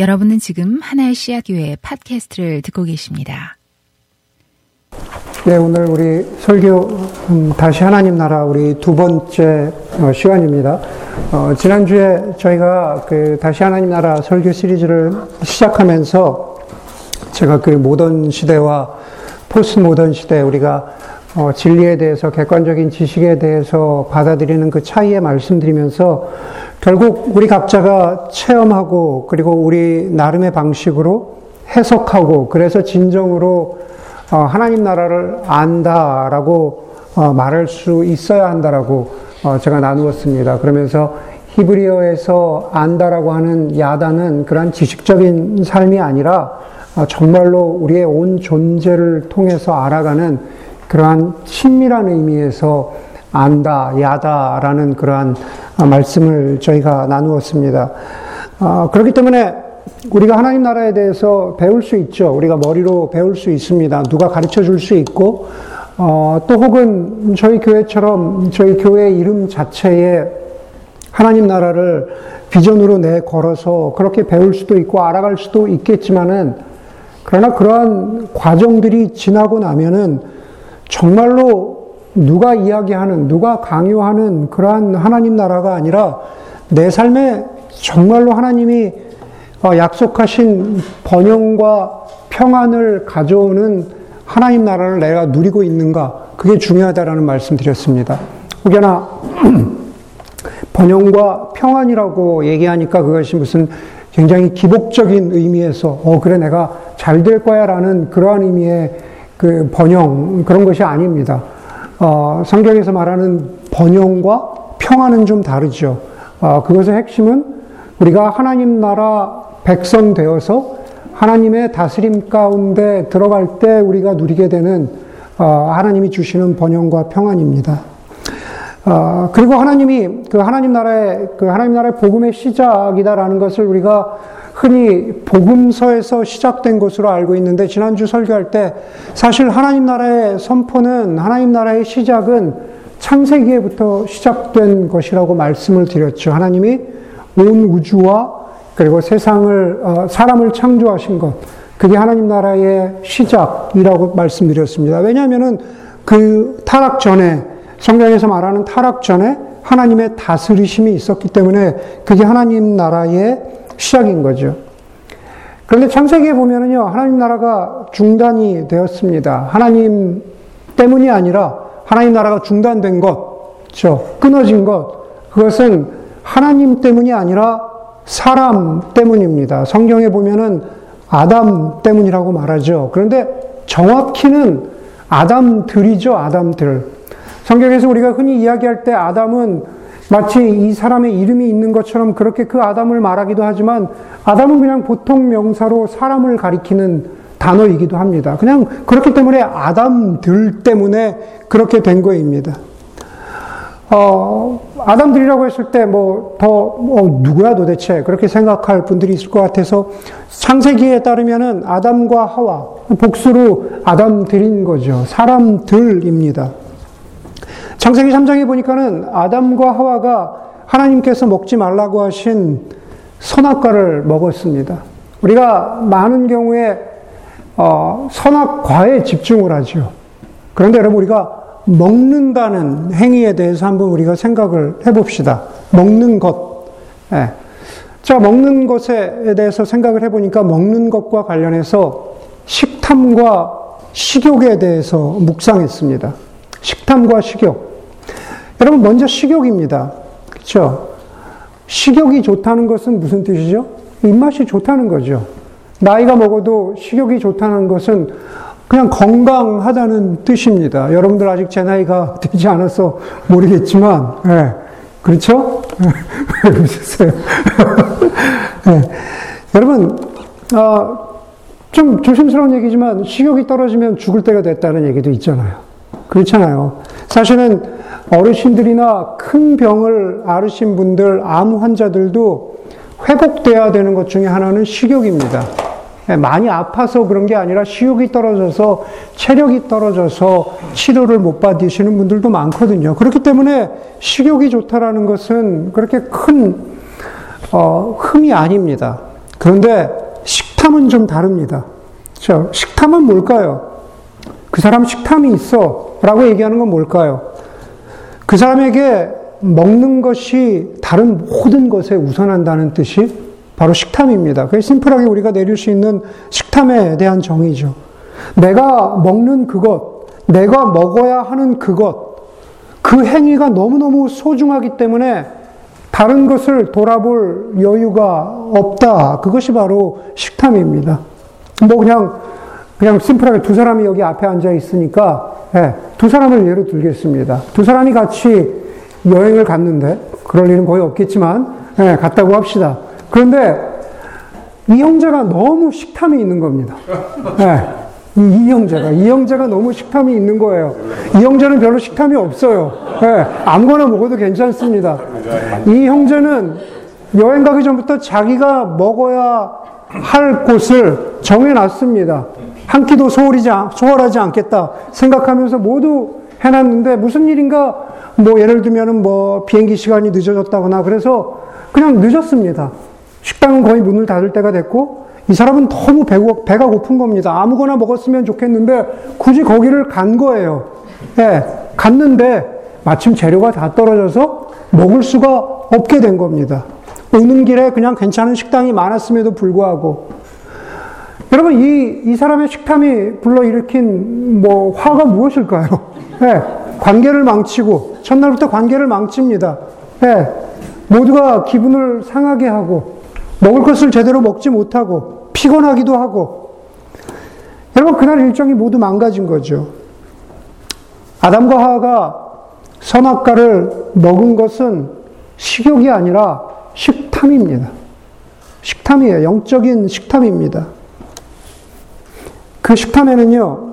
여러분은 지금 하나의 씨앗교회 팟캐스트를 듣고 계십니다. 네, 오늘 우리 설교 음, 다시 하나님 나라 우리 두 번째 어, 시간입니다. 어, 지난주에 저희가 그 다시 하나님 나라 설교 시리즈를 시작하면서 제가 그 모던 시대와 포스트 모던 시대 우리가 어, 진리에 대해서 객관적인 지식에 대해서 받아들이는 그 차이에 말씀드리면서 결국 우리 각자가 체험하고 그리고 우리 나름의 방식으로 해석하고 그래서 진정으로 어, 하나님 나라를 안다라고 어, 말할 수 있어야 한다라고 어, 제가 나누었습니다. 그러면서 히브리어에서 안다라고 하는 야단은 그러한 지식적인 삶이 아니라 정말로 우리의 온 존재를 통해서 알아가는 그러한 친밀한 의미에서 안다, 야다라는 그러한 말씀을 저희가 나누었습니다. 어, 그렇기 때문에 우리가 하나님 나라에 대해서 배울 수 있죠. 우리가 머리로 배울 수 있습니다. 누가 가르쳐 줄 수 있고, 어, 또 혹은 저희 교회처럼 저희 교회 이름 자체에 하나님 나라를 비전으로 내 걸어서 그렇게 배울 수도 있고 알아갈 수도 있겠지만은 그러나 그러한 과정들이 지나고 나면은 정말로 누가 이야기하는, 누가 강요하는 그러한 하나님 나라가 아니라 내 삶에 정말로 하나님이 어, 약속하신 번영과 평안을 가져오는 하나님 나라를 내가 누리고 있는가, 그게 중요하다라는 말씀 드렸습니다. 혹여나 번영과 평안이라고 얘기하니까 그것이 무슨 굉장히 기복적인 의미에서, 어, 그래, 내가 잘 될 거야 라는 그러한 의미의 그 번영 그런 것이 아닙니다. 어, 성경에서 말하는 번영과 평화는 좀 다르죠. 어, 그것의 핵심은 우리가 하나님 나라 백성 되어서 하나님의 다스림 가운데 들어갈 때 우리가 누리게 되는 어, 하나님이 주시는 번영과 평안입니다. 어, 그리고 하나님이 그 하나님 나라의 그 하나님 나라의 복음의 시작이다라는 것을 우리가 흔히 복음서에서 시작된 것으로 알고 있는데 지난주 설교할 때 사실 하나님 나라의 선포는 하나님 나라의 시작은 창세기에부터 시작된 것이라고 말씀을 드렸죠. 하나님이 온 우주와 그리고 세상을 어, 사람을 창조하신 것 그게 하나님 나라의 시작이라고 말씀드렸습니다. 왜냐하면은 그 타락 전에 성경에서 말하는 타락 전에 하나님의 다스리심이 있었기 때문에 그게 하나님 나라의 시작인 거죠. 그런데 창세기에 보면은요, 하나님 나라가 중단이 되었습니다. 하나님 때문이 아니라 하나님 나라가 중단된 것, 그렇죠? 끊어진 것, 그것은 하나님 때문이 아니라 사람 때문입니다. 성경에 보면은 아담 때문이라고 말하죠. 그런데 정확히는 아담들이죠, 아담들. 성경에서 우리가 흔히 이야기할 때 아담은 마치 이 사람의 이름이 있는 것처럼 그렇게 그 아담을 말하기도 하지만 아담은 그냥 보통 명사로 사람을 가리키는 단어이기도 합니다. 그냥 그렇기 때문에 아담들 때문에 그렇게 된 거입니다. 어, 아담들이라고 했을 때 뭐, 더, 어, 누구야 도대체? 그렇게 생각할 분들이 있을 것 같아서 창세기에 따르면은 아담과 하와, 복수로 아담들인 거죠. 사람들입니다. 창세기 3장에 보니까는 아담과 하와가 하나님께서 먹지 말라고 하신 선악과를 먹었습니다. 우리가 많은 경우에 어, 선악과에 집중을 하죠. 그런데 여러분 우리가 먹는다는 행위에 대해서 한번 우리가 생각을 해봅시다. 먹는 것. 예. 자, 먹는 것에 대해서 생각을 해보니까 먹는 것과 관련해서 식탐과 식욕에 대해서 묵상했습니다. 식탐과 식욕. 여러분, 먼저 식욕입니다. 그렇죠? 식욕이 좋다는 것은 무슨 뜻이죠? 입맛이 좋다는 거죠. 나이가 먹어도 식욕이 좋다는 것은 그냥 건강하다는 뜻입니다. 여러분들 아직 제 나이가 되지 않아서 모르겠지만, 네. 그렇죠? 왜 웃으세요? 네. 여러분, 어, 좀 조심스러운 얘기지만 식욕이 떨어지면 죽을 때가 됐다는 얘기도 있잖아요. 그렇잖아요. 사실은 어르신들이나 큰 병을 앓으신 분들, 암 환자들도 회복돼야 되는 것 중에 하나는 식욕입니다. 예, 많이 아파서 그런 게 아니라 식욕이 떨어져서 체력이 떨어져서 치료를 못 받으시는 분들도 많거든요. 그렇기 때문에 식욕이 좋다라는 것은 그렇게 큰 어, 흠이 아닙니다. 그런데 식탐은 좀 다릅니다. 저 식탐은 뭘까요? 그 사람 식탐이 있어. 라고 얘기하는 건 뭘까요? 그 사람에게 먹는 것이 다른 모든 것에 우선한다는 뜻이 바로 식탐입니다. 그게 심플하게 우리가 내릴 수 있는 식탐에 대한 정의죠. 내가 먹는 그것, 내가 먹어야 하는 그것, 그 행위가 너무너무 소중하기 때문에 다른 것을 돌아볼 여유가 없다. 그것이 바로 식탐입니다. 뭐 그냥, 그냥 심플하게 두 사람이 여기 앞에 앉아 있으니까, 예, 두 사람을 예로 들겠습니다. 두 사람이 같이 여행을 갔는데, 그럴 일은 거의 없겠지만, 예, 갔다고 합시다. 그런데 이 형제가 너무 식탐이 있는 겁니다. 예, 이, 이 형제가, 이 형제가 너무 식탐이 있는 거예요. 이 형제는 별로 식탐이 없어요. 예, 아무거나 먹어도 괜찮습니다. 이 형제는 여행 가기 전부터 자기가 먹어야 할 곳을 정해놨습니다. 한 끼도 소홀하지, 소홀하지 않겠다 생각하면서 모두 해놨는데 무슨 일인가 뭐 예를 들면은 뭐 비행기 시간이 늦어졌다거나 그래서 그냥 늦었습니다. 식당은 거의 문을 닫을 때가 됐고 이 사람은 너무 배고, 배가 고픈 겁니다. 아무거나 먹었으면 좋겠는데 굳이 거기를 간 거예요. 예, 갔는데 마침 재료가 다 떨어져서 먹을 수가 없게 된 겁니다. 오는 길에 그냥 괜찮은 식당이 많았음에도 불구하고 여러분 이, 이 사람의 식탐이 불러일으킨 뭐 화가 무엇일까요? 예, 관계를 망치고 첫날부터 관계를 망칩니다. 예, 모두가 기분을 상하게 하고 먹을 것을 제대로 먹지 못하고 피곤하기도 하고 여러분 그날 일정이 모두 망가진 거죠. 아담과 하와가 선악과를 먹은 것은 식욕이 아니라 식탐입니다. 식탐이에요. 영적인 식탐입니다. 그 식탐에는요,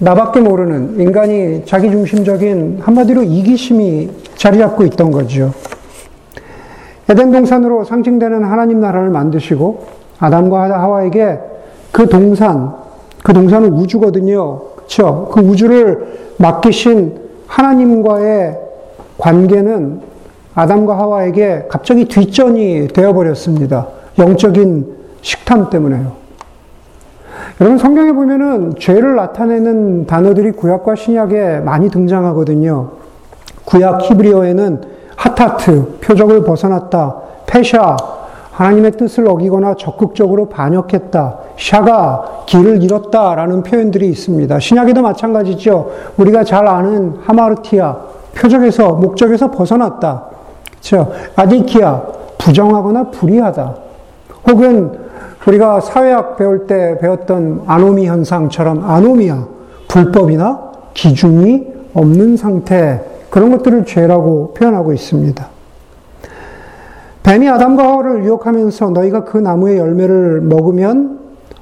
나밖에 모르는 인간이 자기중심적인 한마디로 이기심이 자리 잡고 있던 거죠. 에덴 동산으로 상징되는 하나님 나라를 만드시고 아담과 하와에게 그 동산, 그 동산은 우주거든요. 그렇죠? 그 우주를 맡기신 하나님과의 관계는 아담과 하와에게 갑자기 뒷전이 되어 버렸습니다. 영적인 식탐 때문에요. 여러분 성경에 보면은 죄를 나타내는 단어들이 구약과 신약에 많이 등장하거든요. 구약 히브리어에는 하타트, 표적을 벗어났다, 페샤, 하나님의 뜻을 어기거나 적극적으로 반역했다. 샤가 길을 잃었다 라는 표현들이 있습니다. 신약에도 마찬가지죠. 우리가 잘 아는 하마르티아 표적에서 목적에서 벗어났다. 그렇죠? 아디키아 부정하거나 불의하다. 혹은 우리가 사회학 배울 때 배웠던 아노미 현상처럼 아노미아 불법이나 기준이 없는 상태 그런 것들을 죄라고 표현하고 있습니다. 뱀이 아담과 하와를 유혹하면서 너희가 그 나무의 열매를 먹으면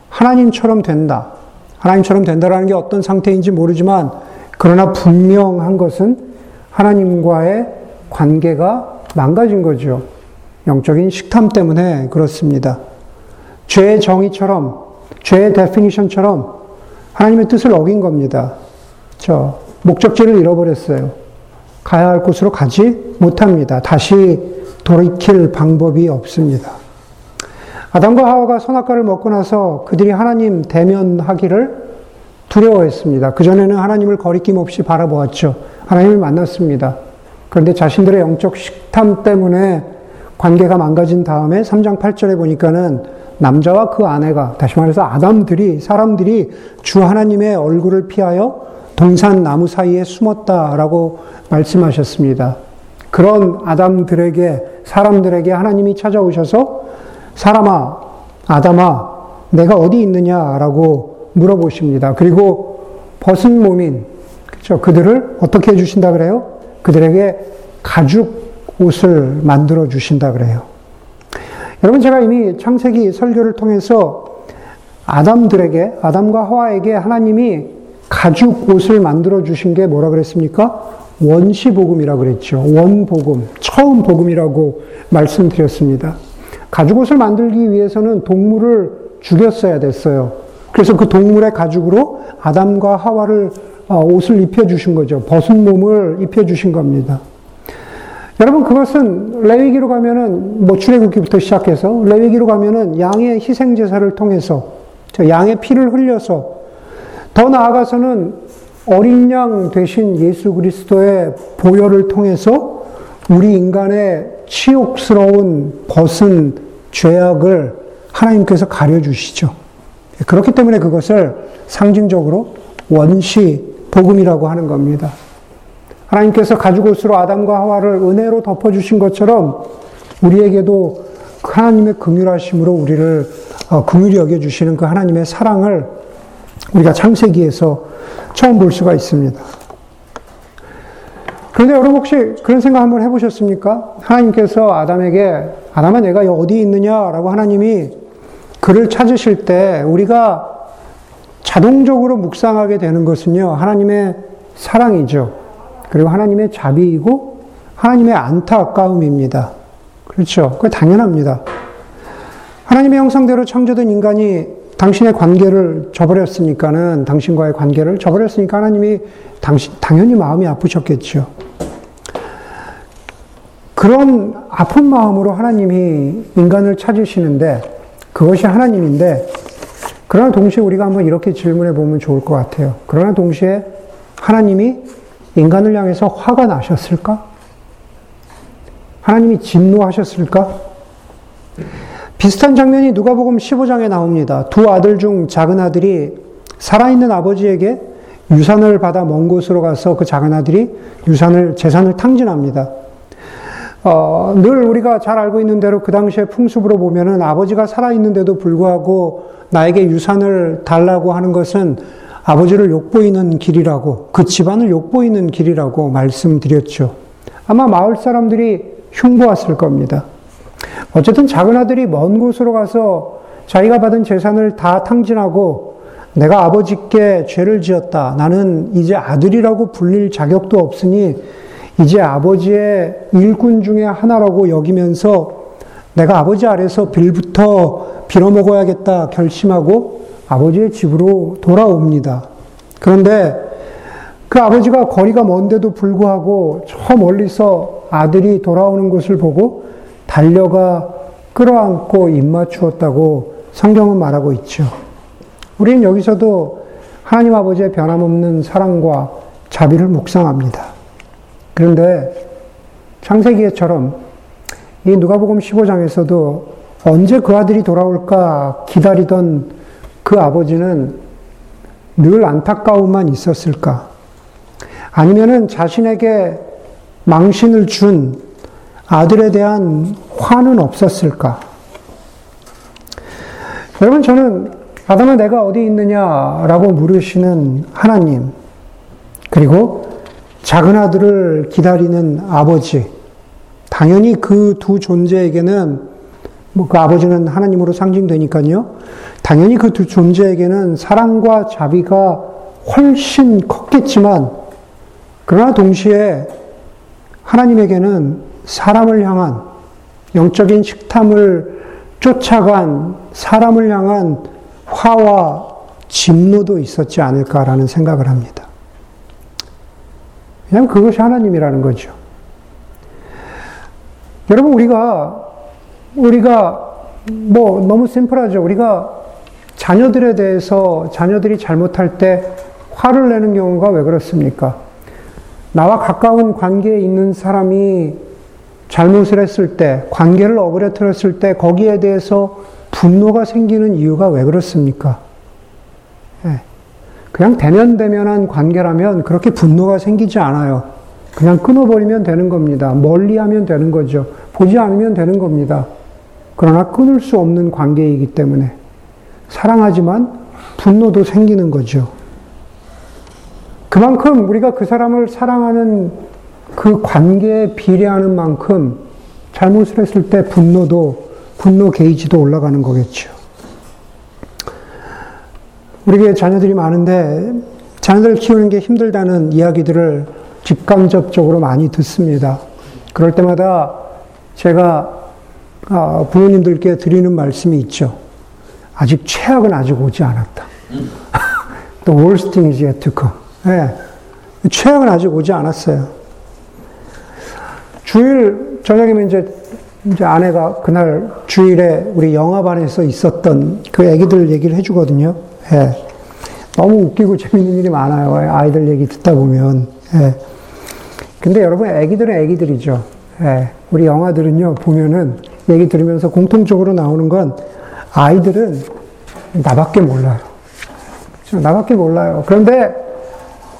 하나님처럼 된다. 하나님처럼 된다라는 게 어떤 상태인지 모르지만 그러나 분명한 것은 하나님과의 관계가 망가진 거죠. 영적인 식탐 때문에 그렇습니다. 죄의 정의처럼, 죄의 데피니션처럼 하나님의 뜻을 어긴 겁니다. 저 목적지를 잃어버렸어요. 가야 할 곳으로 가지 못합니다. 다시 돌이킬 방법이 없습니다. 아담과 하와가 선악과를 먹고 나서 그들이 하나님 대면하기를 두려워했습니다. 그전에는 하나님을 거리낌 없이 바라보았죠. 하나님을 만났습니다. 그런데 자신들의 영적 식탐 때문에 관계가 망가진 다음에 3장 8절에 보니까는 남자와 그 아내가, 다시 말해서 아담들이, 사람들이 주 하나님의 얼굴을 피하여 동산 나무 사이에 숨었다라고 말씀하셨습니다. 그런 아담들에게, 사람들에게 하나님이 찾아오셔서 사람아, 아담아, 내가 어디 있느냐라고 물어보십니다. 그리고 벗은 몸인, 그죠 그들을 어떻게 해 주신다 그래요? 그들에게 가죽 옷을 만들어 주신다 그래요. 여러분, 제가 이미 창세기 설교를 통해서 아담들에게, 아담과 하와에게 하나님이 가죽 옷을 만들어 주신 게 뭐라 그랬습니까? 원시 복음이라고 그랬죠. 원 복음, 처음 복음이라고 말씀드렸습니다. 가죽 옷을 만들기 위해서는 동물을 죽였어야 됐어요. 그래서 그 동물의 가죽으로 아담과 하와를 어, 옷을 입혀 주신 거죠. 벗은 몸을 입혀 주신 겁니다. 여러분 그것은 레위기로 가면은 뭐 출애굽기부터 시작해서 레위기로 가면은 양의 희생 제사를 통해서 양의 피를 흘려서 더 나아가서는 어린 양 대신 예수 그리스도의 보혈을 통해서 우리 인간의 치욕스러운 벗은 죄악을 하나님께서 가려 주시죠. 그렇기 때문에 그것을 상징적으로 원시 복음이라고 하는 겁니다. 하나님께서 가죽옷으로 아담과 하와를 은혜로 덮어주신 것처럼 우리에게도 하나님의 긍휼하심으로 우리를 어, 긍휼히 여겨주시는 그 하나님의 사랑을 우리가 창세기에서 처음 볼 수가 있습니다. 그런데 여러분 혹시 그런 생각 한번 해보셨습니까? 하나님께서 아담에게 아담아 내가 어디 있느냐라고 하나님이 그를 찾으실 때 우리가 자동적으로 묵상하게 되는 것은요 하나님의 사랑이죠. 그리고 하나님의 자비이고 하나님의 안타까움입니다. 그렇죠. 그 당연합니다. 하나님의 형상대로 창조된 인간이 당신의 관계를 저버렸으니까는 당신과의 관계를 저버렸으니까 하나님이 당신 당연히 마음이 아프셨겠죠. 그런 아픈 마음으로 하나님이 인간을 찾으시는데 그것이 하나님인데 그러나 동시에 우리가 한번 이렇게 질문해 보면 좋을 것 같아요. 그러나 동시에 하나님이 인간을 향해서 화가 나셨을까? 하나님이 진노하셨을까? 비슷한 장면이 누가복음 15장에 나옵니다. 두 아들 중 작은 아들이 살아있는 아버지에게 유산을 받아 먼 곳으로 가서 그 작은 아들이 유산을 재산을 탕진합니다. 어, 늘 우리가 잘 알고 있는 대로 그 당시에 풍습으로 보면은 아버지가 살아있는데도 불구하고 나에게 유산을 달라고 하는 것은 아버지를 욕보이는 길이라고, 그 집안을 욕보이는 길이라고 말씀드렸죠. 아마 마을 사람들이 흉보았을 겁니다. 어쨌든 작은 아들이 먼 곳으로 가서 자기가 받은 재산을 다 탕진하고 내가 아버지께 죄를 지었다. 나는 이제 아들이라고 불릴 자격도 없으니 이제 아버지의 일꾼 중에 하나라고 여기면서 내가 아버지 아래서 빌부터 빌어먹어야겠다 결심하고 아버지의 집으로 돌아옵니다. 그런데 그 아버지가 거리가 먼데도 불구하고 저 멀리서 아들이 돌아오는 것을 보고 달려가 끌어안고 입맞추었다고 성경은 말하고 있죠. 우리는 여기서도 하나님 아버지의 변함없는 사랑과 자비를 묵상합니다. 그런데 창세기에처럼 이 누가복음 15장에서도 언제 그 아들이 돌아올까 기다리던 그 아버지는 늘 안타까움만 있었을까? 아니면은 자신에게 망신을 준 아들에 대한 화는 없었을까? 여러분, 저는 아담아 내가 어디 있느냐라고 물으시는 하나님, 그리고 작은 아들을 기다리는 아버지, 당연히 그 두 존재에게는 뭐 그 아버지는 하나님으로 상징되니까요. 당연히 그 두 존재에게는 사랑과 자비가 훨씬 컸겠지만, 그러나 동시에 하나님에게는 사람을 향한 영적인 식탐을 쫓아간 사람을 향한 화와 진노도 있었지 않을까라는 생각을 합니다. 왜냐하면 그것이 하나님이라는 거죠. 여러분, 우리가, 우리가, 뭐, 너무 심플하죠. 우리가 자녀들에 대해서 자녀들이 잘못할 때 화를 내는 경우가 왜 그렇습니까? 나와 가까운 관계에 있는 사람이 잘못을 했을 때, 관계를 어그러뜨렸을 때 거기에 대해서 분노가 생기는 이유가 왜 그렇습니까? 예. 그냥 대면대면한 관계라면 그렇게 분노가 생기지 않아요. 그냥 끊어버리면 되는 겁니다. 멀리 하면 되는 거죠. 보지 않으면 되는 겁니다. 그러나 끊을 수 없는 관계이기 때문에 사랑하지만 분노도 생기는 거죠. 그만큼 우리가 그 사람을 사랑하는 그 관계에 비례하는 만큼 잘못을 했을 때 분노도, 분노 게이지도 올라가는 거겠죠. 우리에게 자녀들이 많은데 자녀들 키우는 게 힘들다는 이야기들을 직간접적으로 많이 듣습니다. 그럴 때마다 제가 아, 부모님들께 드리는 말씀이 있죠. 아직 최악은 아직 오지 않았다. The worst thing is yet to come. 네. 최악은 아직 오지 않았어요. 주일 저녁이면 이제 이제 아내가 그날 주일에 우리 영화반에서 있었던 그 애기들 얘기를 해주거든요. 예. 너무 웃기고 재밌는 일이 많아요. 아이들 얘기 듣다 보면. 예. 근데 여러분, 애기들은 애기들이죠. 예. 우리 영화들은요, 보면은 얘기 들으면서 공통적으로 나오는 건 아이들은 나밖에 몰라요. 나밖에 몰라요. 그런데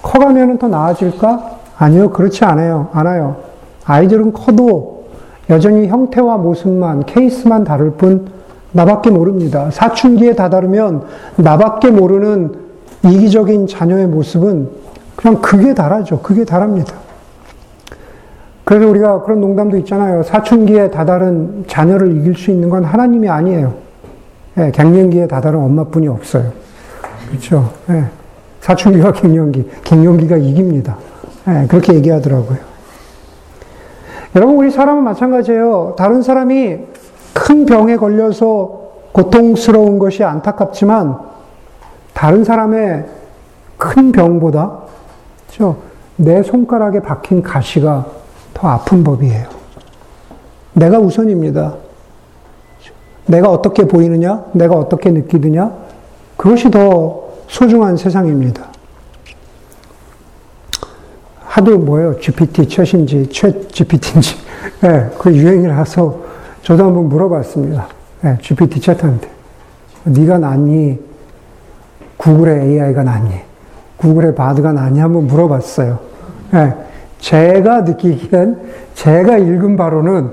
커가면은 더 나아질까? 아니요, 그렇지 않아요. 않아요. 아이들은 커도 여전히 형태와 모습만, 케이스만 다를 뿐 나밖에 모릅니다. 사춘기에 다다르면 나밖에 모르는 이기적인 자녀의 모습은 그냥 극에 달하죠. 극에 달합니다. 그래서 우리가 그런 농담도 있잖아요. 사춘기에 다다른 자녀를 이길 수 있는 건 하나님이 아니에요. 예, 갱년기에 다다른 엄마뿐이 없어요. 그렇죠. 예, 사춘기와 갱년기, 갱년기가 이깁니다. 예, 그렇게 얘기하더라고요. 여러분, 우리 사람은 마찬가지예요. 다른 사람이 큰 병에 걸려서 고통스러운 것이 안타깝지만 다른 사람의 큰 병보다 그렇죠? 내 손가락에 박힌 가시가 더 아픈 법이에요. 내가 우선입니다. 내가 어떻게 보이느냐, 내가 어떻게 느끼느냐, 그것이 더 소중한 세상입니다. 하도 뭐예요? GPT 최신지, 최 GPT인지, 예, 네, 그 유행이라서 저도 한번 물어봤습니다. 네, GPT 채한테 네가 낫니? 구글의 AI가 낫니? 구글의 바드가 낫니? 한번 물어봤어요. 네, 제가 느끼기엔 제가 읽은 바로는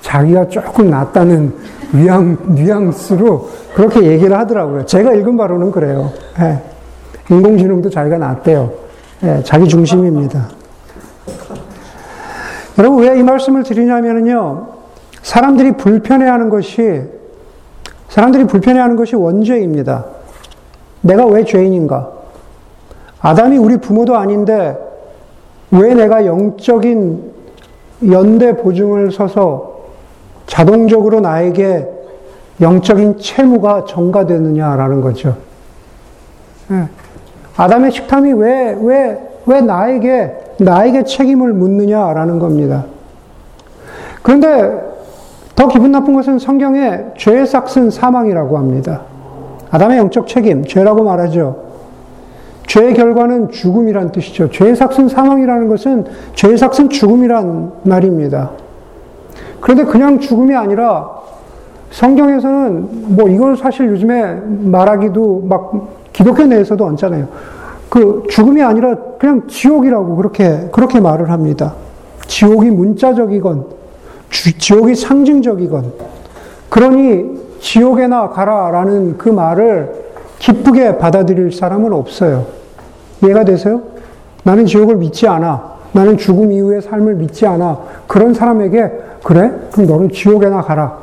자기가 조금 낫다는 뉘앙, 뉘앙스로 그렇게 얘기를 하더라고요. 제가 읽은 바로는 그래요. 네, 인공지능도 자기가 낫대요. 네, 자기 중심입니다. 여러분, 왜 이 말씀을 드리냐면요. 사람들이 불편해하는 것이 사람들이 불편해하는 것이 원죄입니다. 내가 왜 죄인인가? 아담이 우리 부모도 아닌데 왜 내가 영적인 연대 보증을 서서 자동적으로 나에게 영적인 채무가 전가되느냐라는 거죠. 예. 아담의 식탐이 왜, 왜, 왜 나에게, 나에게 책임을 묻느냐라는 겁니다. 그런데 더 기분 나쁜 것은 성경에 죄의 삭은 사망이라고 합니다. 아담의 영적 책임, 죄라고 말하죠. 죄의 결과는 죽음이란 뜻이죠. 죄의 삭은 사망이라는 것은 죄의 삭은 죽음이란 말입니다. 그런데 그냥 죽음이 아니라 성경에서는 뭐 이걸 사실 요즘에 말하기도 막 기독교 내에서도 얹잖아요. 그 죽음이 아니라 그냥 지옥이라고 그렇게 그렇게 말을 합니다. 지옥이 문자적이건 지옥이 상징적이건, 그러니 지옥에나 가라라는 그 말을 기쁘게 받아들일 사람은 없어요. 이해가 되세요? 나는 지옥을 믿지 않아. 나는 죽음 이후의 삶을 믿지 않아. 그런 사람에게, 그래? 그럼 너는 지옥에나 가라.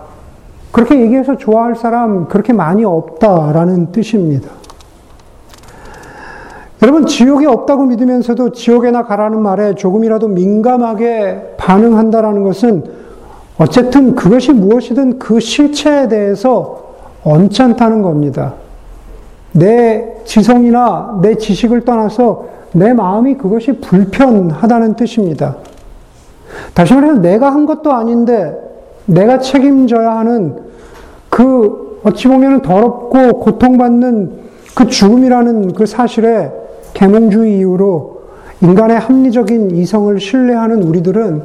그렇게 얘기해서 좋아할 사람 그렇게 많이 없다라는 뜻입니다. 여러분, 지옥이 없다고 믿으면서도 지옥에나 가라는 말에 조금이라도 민감하게 반응한다라는 것은 어쨌든 그것이 무엇이든 그 실체에 대해서 언짢다는 겁니다. 내 지성이나 내 지식을 떠나서 내 마음이 그것이 불편하다는 뜻입니다. 다시 말해서 내가 한 것도 아닌데 내가 책임져야 하는 그 어찌 보면 더럽고 고통받는 그 죽음이라는 그 사실에 계몽주의 이후로 인간의 합리적인 이성을 신뢰하는 우리들은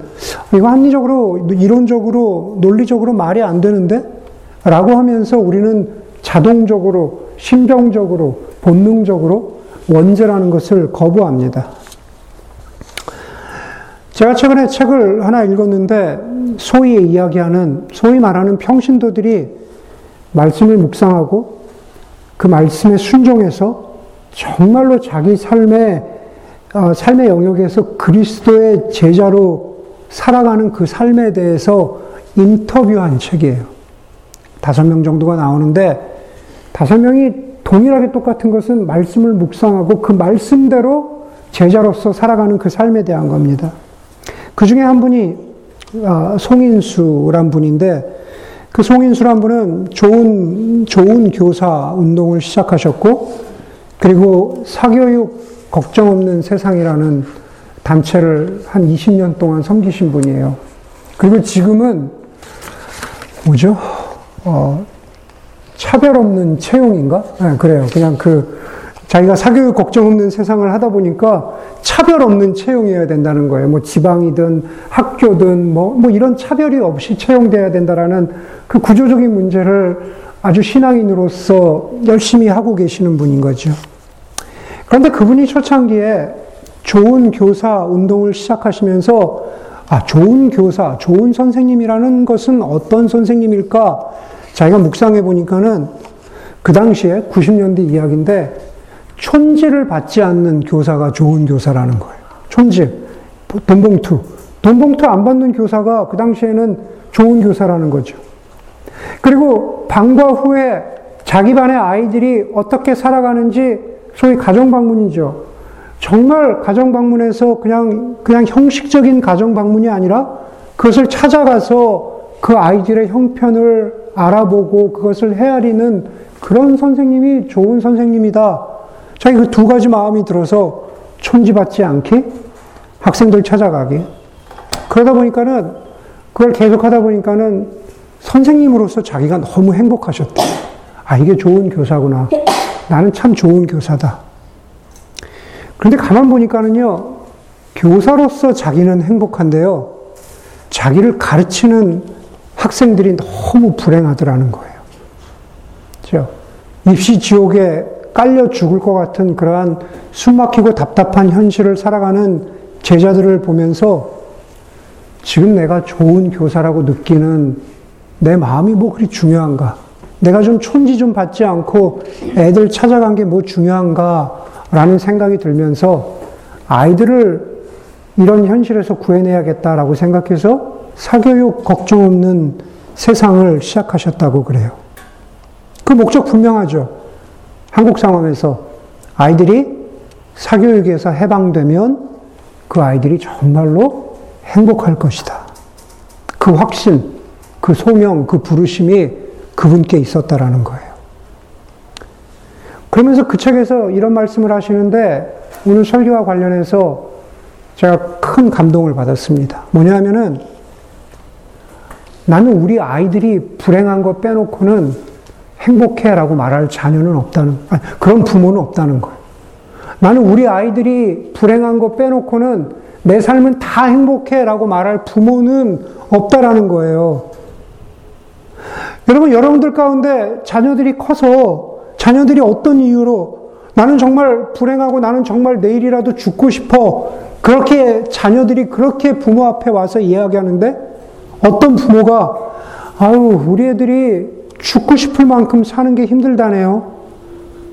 이거 합리적으로, 이론적으로, 논리적으로 말이 안 되는데? 라고 하면서 우리는 자동적으로, 심정적으로, 본능적으로 원죄라는 것을 거부합니다. 제가 최근에 책을 하나 읽었는데 소위 이야기하는, 소위 말하는 평신도들이 말씀을 묵상하고 그 말씀에 순종해서 정말로 자기 삶에 어, 삶의 영역에서 그리스도의 제자로 살아가는 그 삶에 대해서 인터뷰한 책이에요. 다섯 명 정도가 나오는데 다섯 명이 동일하게 똑같은 것은 말씀을 묵상하고 그 말씀대로 제자로서 살아가는 그 삶에 대한 겁니다. 그 중에 한 분이 아, 송인수란 분인데 그 송인수란 분은 좋은 좋은 교사 운동을 시작하셨고 그리고 사교육 걱정 없는 세상이라는 단체를 한 20년 동안 섬기신 분이에요. 그리고 지금은 뭐죠? 어, 차별 없는 채용인가? 네, 그래요. 그냥 그 자기가 사교육 걱정 없는 세상을 하다 보니까 차별 없는 채용이어야 된다는 거예요. 뭐 지방이든 학교든 뭐, 뭐 이런 차별이 없이 채용돼야 된다라는 그 구조적인 문제를 아주 신앙인으로서 열심히 하고 계시는 분인 거죠. 그런데 그분이 초창기에 좋은 교사 운동을 시작하시면서 아, 좋은 교사, 좋은 선생님이라는 것은 어떤 선생님일까? 자기가 묵상해 보니까는 그 당시에 90년대 이야기인데 촌지를 받지 않는 교사가 좋은 교사라는 거예요. 촌지, 돈봉투. 돈봉투 안 받는 교사가 그 당시에는 좋은 교사라는 거죠. 그리고 방과 후에 자기 반의 아이들이 어떻게 살아가는지 소위 가정 방문이죠. 정말 가정 방문에서 그냥, 그냥 형식적인 가정 방문이 아니라 그것을 찾아가서 그 아이들의 형편을 알아보고 그것을 헤아리는 그런 선생님이 좋은 선생님이다. 자기 그 두 가지 마음이 들어서 촌지받지 않기, 학생들 찾아가기. 그러다 보니까는 그걸 계속 하다 보니까는 선생님으로서 자기가 너무 행복하셨다. 아, 이게 좋은 교사구나. 나는 참 좋은 교사다. 그런데 가만 보니까는요, 교사로서 자기는 행복한데요, 자기를 가르치는 학생들이 너무 불행하더라는 거예요. 그죠? 입시 지옥에 깔려 죽을 것 같은 그러한 숨막히고 답답한 현실을 살아가는 제자들을 보면서 지금 내가 좋은 교사라고 느끼는 내 마음이 뭐 그리 중요한가? 내가 좀 촌지 좀 받지 않고 애들 찾아간 게 뭐 중요한가? 라는 생각이 들면서 아이들을 이런 현실에서 구해내야겠다라고 생각해서 사교육 걱정 없는 세상을 시작하셨다고 그래요. 그 목적 분명하죠. 한국 상황에서 아이들이 사교육에서 해방되면 그 아이들이 정말로 행복할 것이다. 그 확신, 그 소명, 그 부르심이 그분께 있었다라는 거예요. 그러면서 그 책에서 이런 말씀을 하시는데 오늘 설교와 관련해서 제가 큰 감동을 받았습니다. 뭐냐면은 나는 우리 아이들이 불행한 거 빼놓고는 행복해 라고 말할 자녀는 없다는, 아니, 그런 부모는 없다는 거예요. 나는 우리 아이들이 불행한 거 빼놓고는 내 삶은 다 행복해 라고 말할 부모는 없다라는 거예요. 여러분, 여러분들 가운데 자녀들이 커서 자녀들이 어떤 이유로 나는 정말 불행하고 나는 정말 내일이라도 죽고 싶어. 그렇게 자녀들이 그렇게 부모 앞에 와서 이야기하는데 어떤 부모가 아유, 우리 애들이 죽고 싶을 만큼 사는 게 힘들다네요.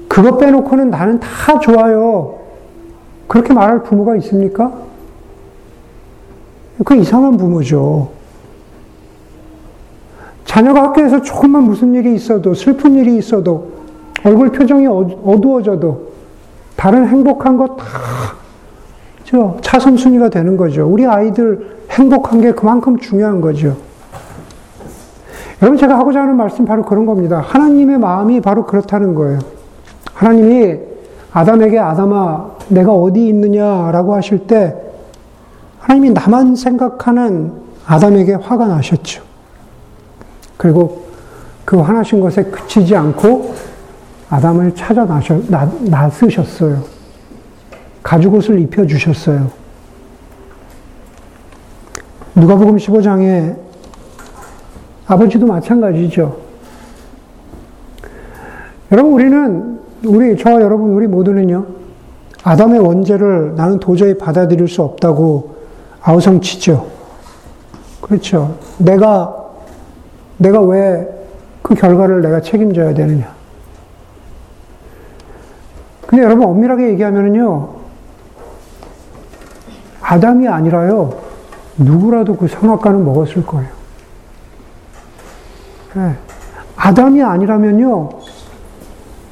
그거 빼놓고는 나는 다 좋아요. 그렇게 말할 부모가 있습니까? 그 이상한 부모죠. 자녀가 학교에서 조금만 무슨 일이 있어도, 슬픈 일이 있어도, 얼굴 표정이 어두워져도, 다른 행복한 거 다, 차선순위가 되는 거죠. 우리 아이들 행복한 게 그만큼 중요한 거죠. 여러분 제가 하고자 하는 말씀 바로 그런 겁니다. 하나님의 마음이 바로 그렇다는 거예요. 하나님이 아담에게 아담아 내가 어디 있느냐라고 하실 때 하나님이 나만 생각하는 아담에게 화가 나셨죠. 그리고 그 화나신 것에 그치지 않고 아담을 찾아 나셔, 나, 나으셨어요. 가죽옷을 입혀주셨어요. 누가복음 15장에 아버지도 마찬가지죠. 여러분, 우리는, 우리, 저와 여러분, 우리 모두는요, 아담의 원죄를 나는 도저히 받아들일 수 없다고 아우성치죠. 그렇죠. 내가, 내가 왜 그 결과를 내가 책임져야 되느냐. 근데 여러분, 엄밀하게 얘기하면요, 아담이 아니라요, 누구라도 그 선악과는 먹었을 거예요. 네. 아담이 아니라면요,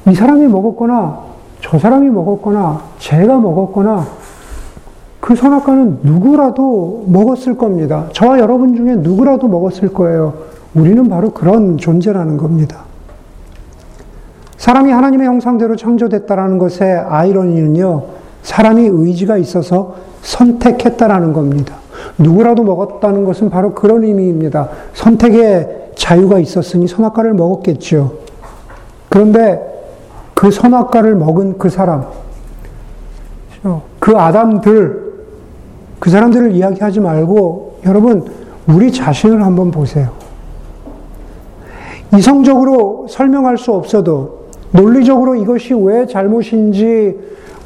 이 사람이 먹었거나, 저 사람이 먹었거나, 제가 먹었거나, 그 선악과는 누구라도 먹었을 겁니다. 저와 여러분 중에 누구라도 먹었을 거예요. 우리는 바로 그런 존재라는 겁니다. 사람이 하나님의 형상대로 창조됐다라는 것의 아이러니는요, 사람이 의지가 있어서 선택했다라는 겁니다. 누구라도 먹었다는 것은 바로 그런 의미입니다. 선택의 자유가 있었으니 선악과를 먹었겠죠. 그런데 그 선악과를 먹은 그 사람, 그 아담들, 그 사람들을 이야기하지 말고 여러분, 우리 자신을 한번 보세요. 이성적으로 설명할 수 없어도 논리적으로 이것이 왜 잘못인지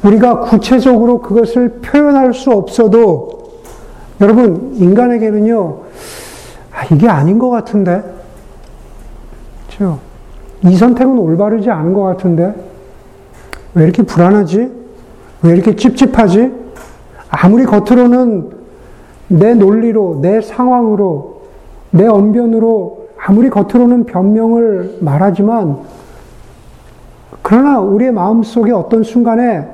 우리가 구체적으로 그것을 표현할 수 없어도 여러분, 인간에게는요, 아, 이게 아닌 것 같은데? 그렇죠? 이 선택은 올바르지 않은 것 같은데? 왜 이렇게 불안하지? 왜 이렇게 찝찝하지? 아무리 겉으로는 내 논리로, 내 상황으로, 내 언변으로, 아무리 겉으로는 변명을 말하지만, 그러나 우리의 마음 속에 어떤 순간에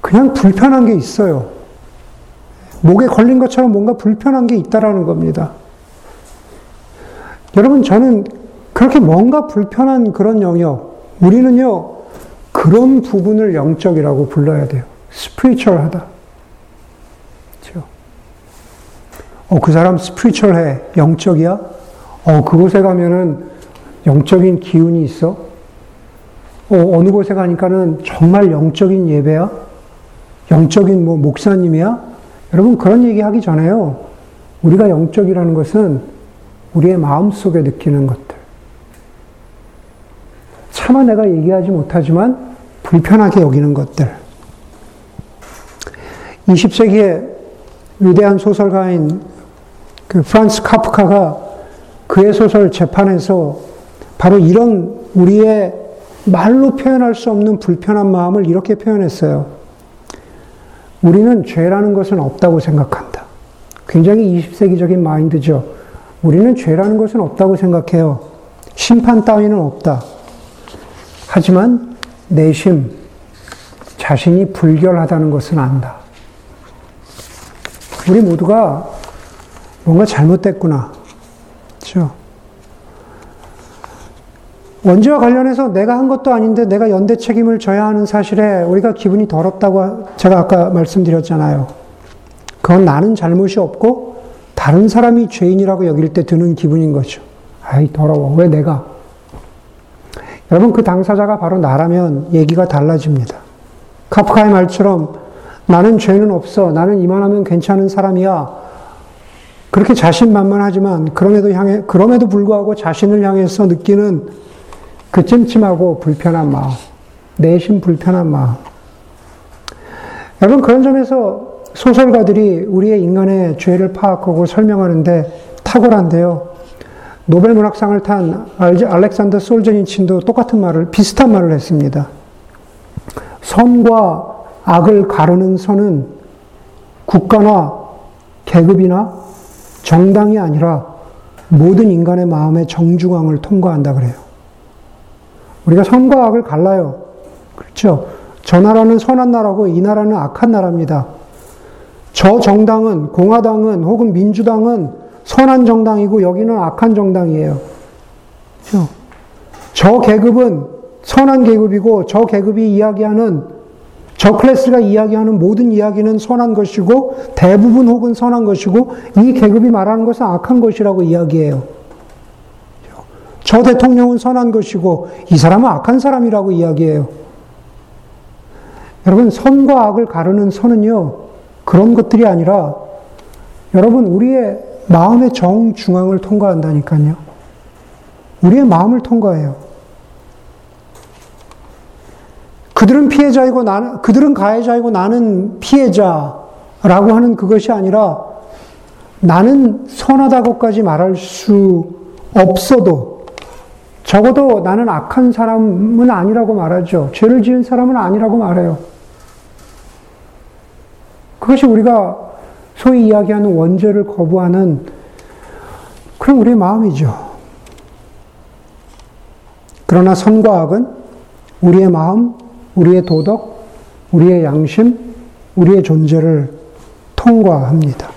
그냥 불편한 게 있어요. 목에 걸린 것처럼 뭔가 불편한 게 있다라는 겁니다. 여러분, 저는 그렇게 뭔가 불편한 그런 영역, 우리는요, 그런 부분을 영적이라고 불러야 돼요. 스피리추얼하다. 그렇죠? 어, 그 사람 스피리추얼해. 영적이야? 어, 그곳에 가면은 영적인 기운이 있어? 어, 어느 곳에 가니까는 정말 영적인 예배야? 영적인 뭐 목사님이야? 여러분 그런 얘기 하기 전에요. 우리가 영적이라는 것은 우리의 마음 속에 느끼는 것들. 차마 내가 얘기하지 못하지만 불편하게 여기는 것들. 20세기의 위대한 소설가인 그 프란스 카프카가 그의 소설 재판에서 바로 이런 우리의 말로 표현할 수 없는 불편한 마음을 이렇게 표현했어요. 우리는 죄라는 것은 없다고 생각한다. 굉장히 20세기적인 마인드죠. 우리는 죄라는 것은 없다고 생각해요. 심판 따위는 없다. 하지만 내심 자신이 불결하다는 것은 안다. 우리 모두가 뭔가 잘못됐구나. 그렇죠? 원죄와 관련해서 내가 한 것도 아닌데 내가 연대 책임을 져야 하는 사실에 우리가 기분이 더럽다고 제가 아까 말씀드렸잖아요. 그건 나는 잘못이 없고 다른 사람이 죄인이라고 여길 때 드는 기분인 거죠. 아이, 더러워. 왜 내가? 여러분, 그 당사자가 바로 나라면 얘기가 달라집니다. 카프카의 말처럼 나는 죄는 없어. 나는 이만하면 괜찮은 사람이야. 그렇게 자신만만하지만 그럼에도 향해, 그럼에도 불구하고 자신을 향해서 느끼는 그 찜찜하고 불편한 마음. 내심 불편한 마음. 여러분, 그런 점에서 소설가들이 우리의 인간의 죄를 파악하고 설명하는데 탁월한데요. 노벨 문학상을 탄 알렉산더 솔제니친도 똑같은 말을, 비슷한 말을 했습니다. 선과 악을 가르는 선은 국가나 계급이나 정당이 아니라 모든 인간의 마음의 정중앙을 통과한다 그래요. 우리가 선과 악을 갈라요. 그렇죠? 저 나라는 선한 나라고 이 나라는 악한 나라입니다. 저 정당은, 공화당은, 혹은 민주당은 선한 정당이고 여기는 악한 정당이에요. 그렇죠? 저 계급은 선한 계급이고 저 계급이 이야기하는 저 클래스가 이야기하는 모든 이야기는 선한 것이고 대부분 혹은 선한 것이고 이 계급이 말하는 것은 악한 것이라고 이야기해요. 저 대통령은 선한 것이고 이 사람은 악한 사람이라고 이야기해요. 여러분 선과 악을 가르는 선은요 그런 것들이 아니라 여러분 우리의 마음의 정중앙을 통과한다니까요. 우리의 마음을 통과해요. 그들은 피해자이고 나는, 그들은 가해자이고 나는 피해자라고 하는 그것이 아니라 나는 선하다고까지 말할 수 없어도 적어도 나는 악한 사람은 아니라고 말하죠. 죄를 지은 사람은 아니라고 말해요. 그것이 우리가 소위 이야기하는 원죄를 거부하는 그런 우리의 마음이죠. 그러나 선과 악은 우리의 마음, 우리의 도덕, 우리의 양심, 우리의 존재를 통과합니다.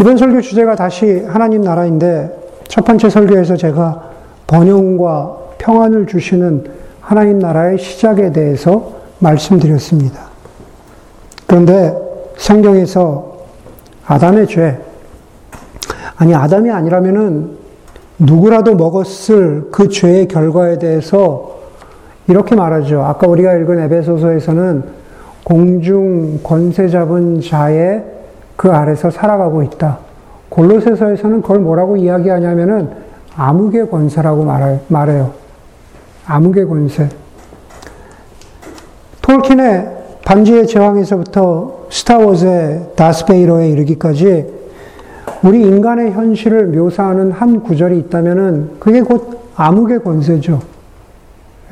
이번 설교 주제가 다시 하나님 나라인데 첫 번째 설교에서 제가 번영과 평안을 주시는 하나님 나라의 시작에 대해서 말씀드렸습니다. 그런데 성경에서 아담의 죄. 아니, 아담이 아니라면은 누구라도 먹었을 그 죄의 결과에 대해서 이렇게 말하죠. 아까 우리가 읽은 에베소서에서는 공중 권세 잡은 자의 그 아래서 살아가고 있다. 골로새서에서는 그걸 뭐라고 이야기하냐면은 암흑의 권세라고 말해요. 암흑의 권세. 톨킨의 반지의 제왕에서부터 스타워즈의 다스베이러에 이르기까지 우리 인간의 현실을 묘사하는 한 구절이 있다면은 그게 곧 암흑의 권세죠.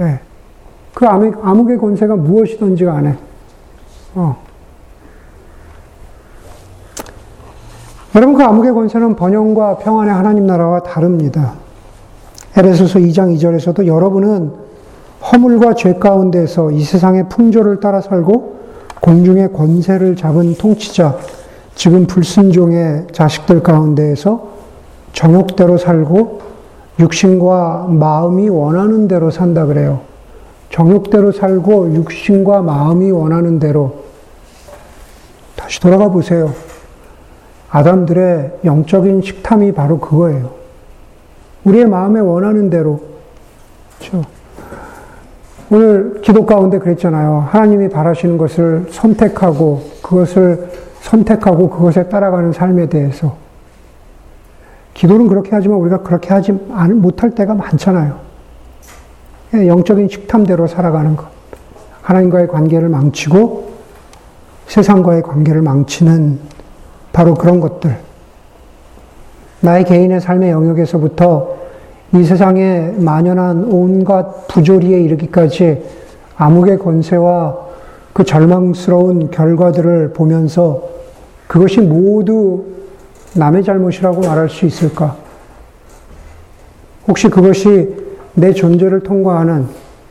예. 그 암흑, 암흑 의 권세가 무엇이든지 간에, 어. 여러분, 그 암흑의 권세는 번영과 평안의 하나님 나라와 다릅니다. 에베소서 2장 2절에서도 여러분은 허물과 죄 가운데서 이 세상의 풍조를 따라 살고 공중의 권세를 잡은 통치자, 지금 불순종의 자식들 가운데에서 정욕대로 살고 육신과 마음이 원하는 대로 산다 그래요. 정욕대로 살고 육신과 마음이 원하는 대로 다시 돌아가 보세요. 아담들의 영적인 식탐이 바로 그거예요. 우리의 마음에 원하는 대로. 그렇죠? 오늘 기도 가운데 그랬잖아요. 하나님이 바라시는 것을 선택하고 그것을 선택하고 그것에 따라가는 삶에 대해서. 기도는 그렇게 하지만 우리가 그렇게 하지 못할 때가 많잖아요. 영적인 식탐대로 살아가는 것. 하나님과의 관계를 망치고 세상과의 관계를 망치는 바로 그런 것들. 나의 개인의 삶의 영역에서부터 이 세상에 만연한 온갖 부조리에 이르기까지 암흑의 권세와 그 절망스러운 결과들을 보면서 그것이 모두 남의 잘못이라고 말할 수 있을까? 혹시 그것이 내 존재를 통과하는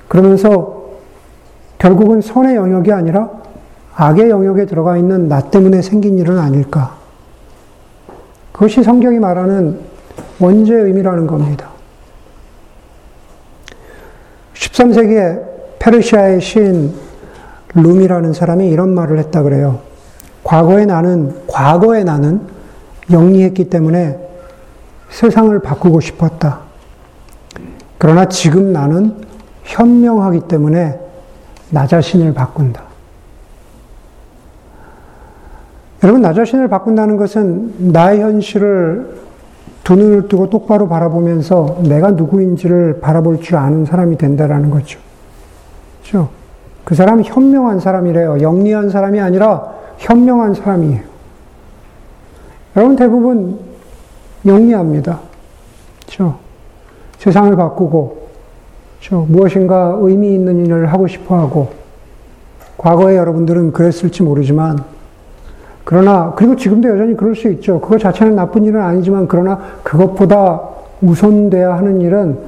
그러면서 결국은 선의 영역이 아니라 악의 영역에 들어가 있는 나 때문에 생긴 일은 아닐까? 그것이 성경이 말하는 원죄의 의미라는 겁니다. 13세기에 페르시아의 시인 룸이라는 사람이 이런 말을 했다 그래요. 과거에 나는, 과거에 나는 영리했기 때문에 세상을 바꾸고 싶었다. 그러나 지금 나는 현명하기 때문에 나 자신을 바꾼다. 여러분, 나 자신을 바꾼다는 것은 나의 현실을 두 눈을 뜨고 똑바로 바라보면서 내가 누구인지를 바라볼 줄 아는 사람이 된다라는 거죠. 그렇죠? 그 사람이 현명한 사람이래요. 영리한 사람이 아니라 현명한 사람이에요. 여러분 대부분 영리합니다. 그렇죠? 세상을 바꾸고 그렇죠? 무엇인가 의미 있는 일을 하고 싶어 하고 과거에 여러분들은 그랬을지 모르지만 그러나, 그리고 지금도 여전히 그럴 수 있죠. 그거 자체는 나쁜 일은 아니지만, 그러나 그것보다 우선돼야 하는 일은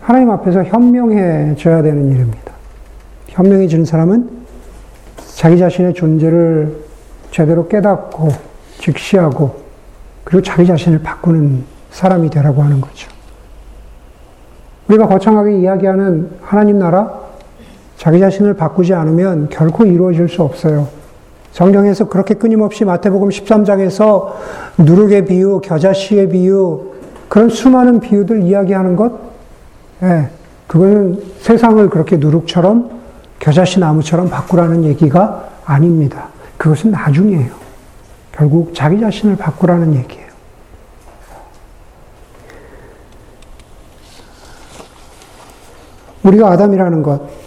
하나님 앞에서 현명해져야 되는 일입니다. 현명해지는 사람은 자기 자신의 존재를 제대로 깨닫고, 직시하고, 그리고 자기 자신을 바꾸는 사람이 되라고 하는 거죠. 우리가 거창하게 이야기하는 하나님 나라, 자기 자신을 바꾸지 않으면 결코 이루어질 수 없어요. 성경에서 그렇게 끊임없이 마태복음 13장에서 누룩의 비유, 겨자씨의 비유, 그런 수많은 비유들 이야기하는 것, 예, 그거는 세상을 그렇게 누룩처럼 겨자씨 나무처럼 바꾸라는 얘기가 아닙니다. 그것은 나중이에요. 결국 자기 자신을 바꾸라는 얘기예요. 우리가 아담이라는 것,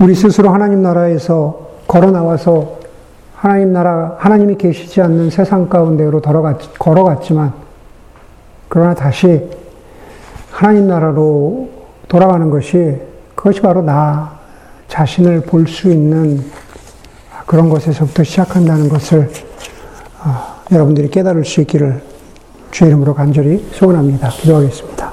우리 스스로 하나님 나라에서 걸어 나와서 하나님 나라, 하나님이 계시지 않는 세상 가운데로 걸어갔, 걸어갔지만, 그러나 다시 하나님 나라로 돌아가는 것이, 그것이 바로 나 자신을 볼 수 있는 그런 것에서부터 시작한다는 것을 어, 여러분들이 깨달을 수 있기를 주의 이름으로 간절히 소원합니다. 기도하겠습니다.